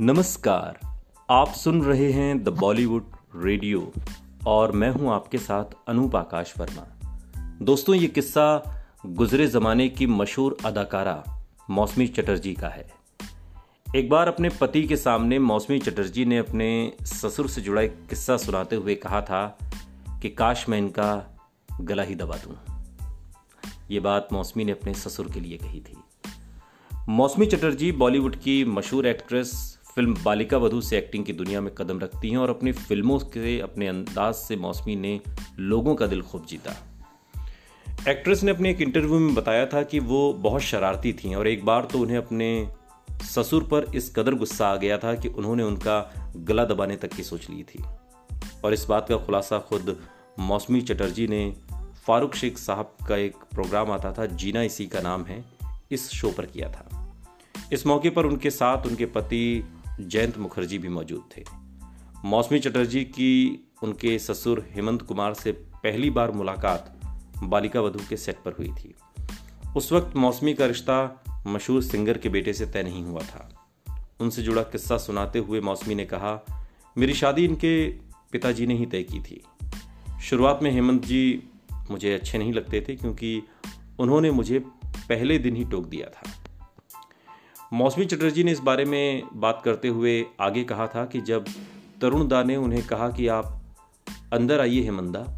नमस्कार। आप सुन रहे हैं द बॉलीवुड रेडियो और मैं हूँ आपके साथ अनूप आकाश वर्मा। दोस्तों, ये किस्सा गुजरे ज़माने की मशहूर अदाकारा मौसमी चटर्जी का है। एक बार अपने पति के सामने मौसमी चटर्जी ने अपने ससुर से जुड़ा एक किस्सा सुनाते हुए कहा था कि, काश मैं इनका गला ही दबा दूँ। ये बात मौसमी ने अपने ससुर के लिए कही थी। मौसमी चटर्जी बॉलीवुड की मशहूर एक्ट्रेस फ़िल्म बालिका वधु से एक्टिंग की दुनिया में कदम रखती हैं और अपनी फ़िल्मों के अपने अंदाज से मौसमी ने लोगों का दिल खूब जीता। एक्ट्रेस ने अपने एक इंटरव्यू में बताया था कि वो बहुत शरारती थी और एक बार तो उन्हें अपने ससुर पर इस कदर गुस्सा आ गया था कि उन्होंने उनका गला दबाने तक की सोच ली थी। और इस बात का खुलासा खुद मौसमी चटर्जी ने फारूक शेख साहब का एक प्रोग्राम आता था, जीना इसी का नाम है, इस शो पर किया था। इस मौके पर उनके साथ उनके पति जयंत मुखर्जी भी मौजूद थे। मौसमी चटर्जी की उनके ससुर हेमंत कुमार से पहली बार मुलाकात बालिका वधु के सेट पर हुई थी। उस वक्त मौसमी का रिश्ता मशहूर सिंगर के बेटे से तय नहीं हुआ था। उनसे जुड़ा किस्सा सुनाते हुए मौसमी ने कहा, मेरी शादी इनके पिताजी ने ही तय की थी। शुरुआत में हेमंत जी मुझे अच्छे नहीं लगते थे क्योंकि उन्होंने मुझे पहले दिन ही टोक दिया था। मौसमी चटर्जी ने इस बारे में बात करते हुए आगे कहा था कि जब तरुण दा ने उन्हें कहा कि आप अंदर आइए हेमंदा,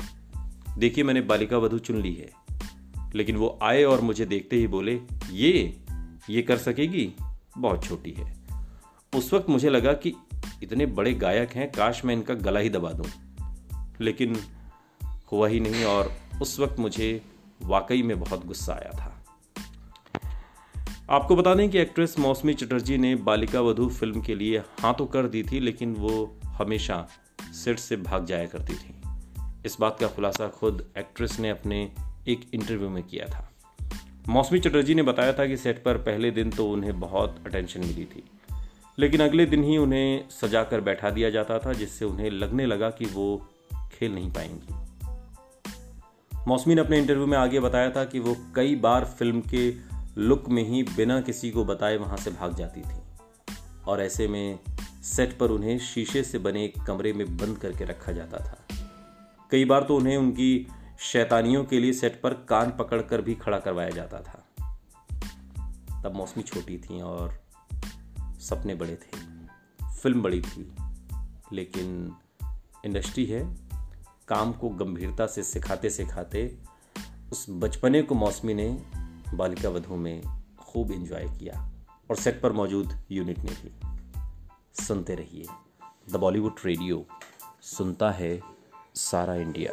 देखिए मैंने बालिका वधु चुन ली है। लेकिन वो आए और मुझे देखते ही बोले, ये ये कर सकेगी? बहुत छोटी है। उस वक्त मुझे लगा कि इतने बड़े गायक हैं, काश मैं इनका गला ही दबा दूँ। लेकिन हुआ ही नहीं और उस वक्त मुझे वाकई में बहुत गुस्सा आया था। आपको बता दें कि एक्ट्रेस मौसमी चटर्जी ने बालिका वधु फ़िल्म के लिए हाँ तो कर दी थी, लेकिन वो हमेशा सेट से भाग जाया करती थी। इस बात का खुलासा खुद एक्ट्रेस ने अपने एक इंटरव्यू में किया था। मौसमी चटर्जी ने बताया था कि सेट पर पहले दिन तो उन्हें बहुत अटेंशन मिली थी, लेकिन अगले दिन ही उन्हें सजा कर बैठा दिया जाता था, जिससे उन्हें लगने लगा कि वो खेल नहीं पाएँगी। मौसमी ने अपने इंटरव्यू में आगे बताया था कि वो कई बार फ़िल्म के लुक में ही बिना किसी को बताए वहाँ से भाग जाती थी। और ऐसे में सेट पर उन्हें शीशे से बने एक कमरे में बंद करके रखा जाता था। कई बार तो उन्हें उनकी शैतानियों के लिए सेट पर कान पकड़कर भी खड़ा करवाया जाता था। तब मौसमी छोटी थी और सपने बड़े थे। फ़िल्म बड़ी थी, लेकिन इंडस्ट्री है। काम को गंभीरता से सिखाते सिखाते उस बचपने को मौसमी ने बालिका वधु में खूब एंजॉय किया और सेट पर मौजूद यूनिट ने भी। सुनते रहिए द बॉलीवुड रेडियो सुनता है सारा इंडिया